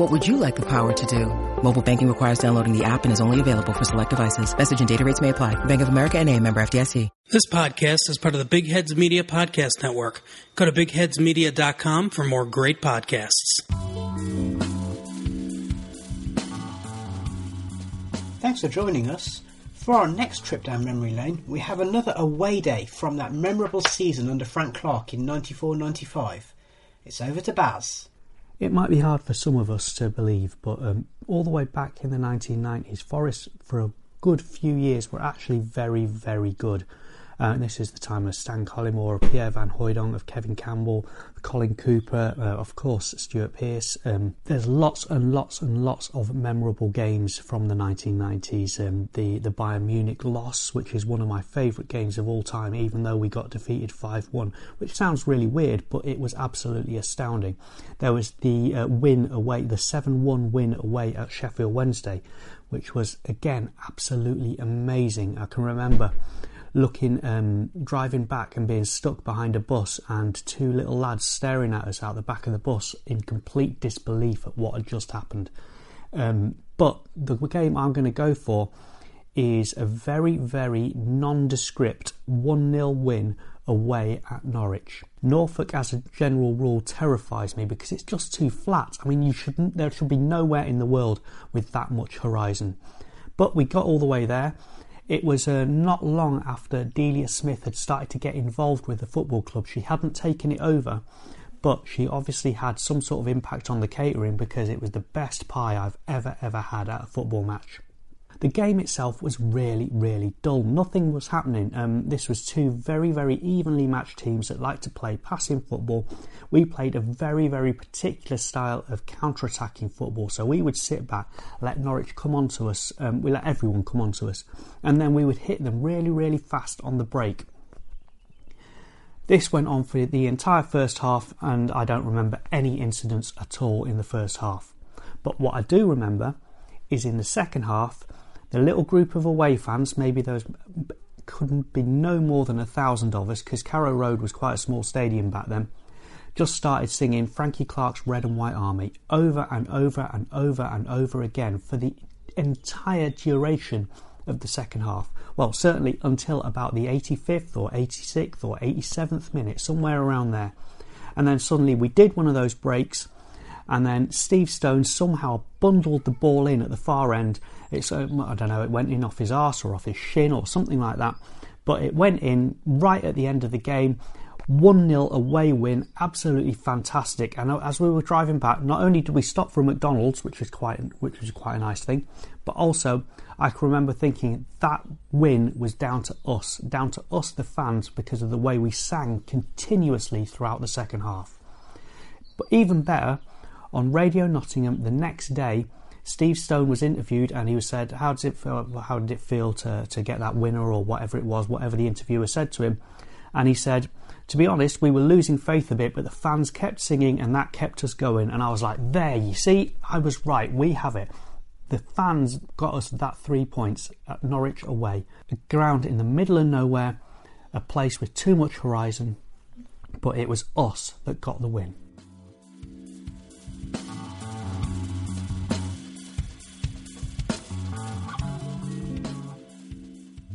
What would you like the power to do? Mobile banking requires downloading the app and is only available for select devices. Message and data rates may apply. Bank of America and a member FDIC. This podcast is part of the Big Heads Media Podcast Network. Go to bigheadsmedia.com for more great podcasts. Thanks for joining us. For our next trip down memory lane, we have another away day from that memorable season under Frank Clark in 94 95. It's over to Baz. It might be hard for some of us to believe, but um, all the way back in the 1990s, Forest for a good few years were actually very, very good. Uh, and this is the time of Stan Collymore, Pierre Van Hooydonk, of Kevin Campbell, Colin Cooper, uh, of course, Stuart Pearce. Um, there's lots and lots and lots of memorable games from the 1990s. Um, the, the Bayern Munich loss, which is one of my favourite games of all time, even though we got defeated 5 1, which sounds really weird, but it was absolutely astounding. There was the uh, win away, the 7 1 win away at Sheffield Wednesday, which was again absolutely amazing. I can remember looking, um, driving back and being stuck behind a bus, and two little lads staring at us out the back of the bus in complete disbelief at what had just happened. Um, but the game I'm going to go for is a very, very nondescript 1 0 win away at Norwich. Norfolk, as a general rule, terrifies me because it's just too flat. I mean, you shouldn't, there should be nowhere in the world with that much horizon. But we got all the way there. It was uh, not long after Delia Smith had started to get involved with the football club. She hadn't taken it over, but she obviously had some sort of impact on the catering because it was the best pie I've ever, ever had at a football match. The game itself was really, really dull. Nothing was happening. Um, this was two very, very evenly matched teams that like to play passing football. We played a very, very particular style of counter-attacking football. So we would sit back, let Norwich come onto us. Um, we let everyone come onto us, and then we would hit them really, really fast on the break. This went on for the entire first half, and I don't remember any incidents at all in the first half. But what I do remember is in the second half, the little group of away fans, maybe those couldn't be no more than a thousand of us because Carrow Road was quite a small stadium back then, just started singing Frankie Clark's Red and White Army over and over and over and over again for the entire duration of the second half. Well, certainly until about the 85th or 86th or 87th minute, somewhere around there. And then suddenly we did one of those breaks and then Steve Stone somehow bundled the ball in at the far end. It's uh, I don't know, it went in off his arse or off his shin or something like that, but it went in right at the end of the game. 1 0 away win, absolutely fantastic. And as we were driving back, not only did we stop for a McDonald's, which was quite which was quite a nice thing, but also I can remember thinking that win was down to us, down to us, the fans, because of the way we sang continuously throughout the second half. But even better, on Radio Nottingham the next day, Steve Stone was interviewed and he was said, "How it feel? How did it feel to to get that winner or whatever it was, whatever the interviewer said to him?" And he said, "To be honest, we were losing faith a bit, but the fans kept singing and that kept us going." And I was like, "There, you see, I was right. We have it." The fans got us that three points at Norwich away, a ground in the middle of nowhere, a place with too much horizon, but it was us that got the win.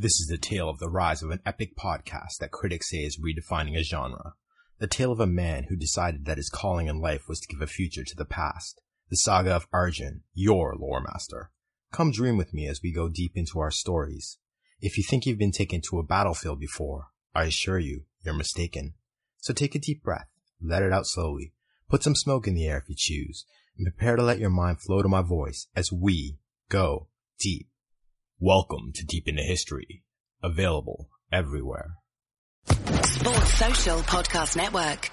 This is the tale of the rise of an epic podcast that critics say is redefining a genre. The tale of a man who decided that his calling in life was to give a future to the past. The saga of Arjun, your lore master. Come dream with me as we go deep into our stories. If you think you've been taken to a battlefield before, I assure you, you're mistaken. So take a deep breath, let it out slowly, put some smoke in the air if you choose, and prepare to let your mind flow to my voice as we go deep Welcome to Deep into History, available everywhere. Sports Social Podcast Network.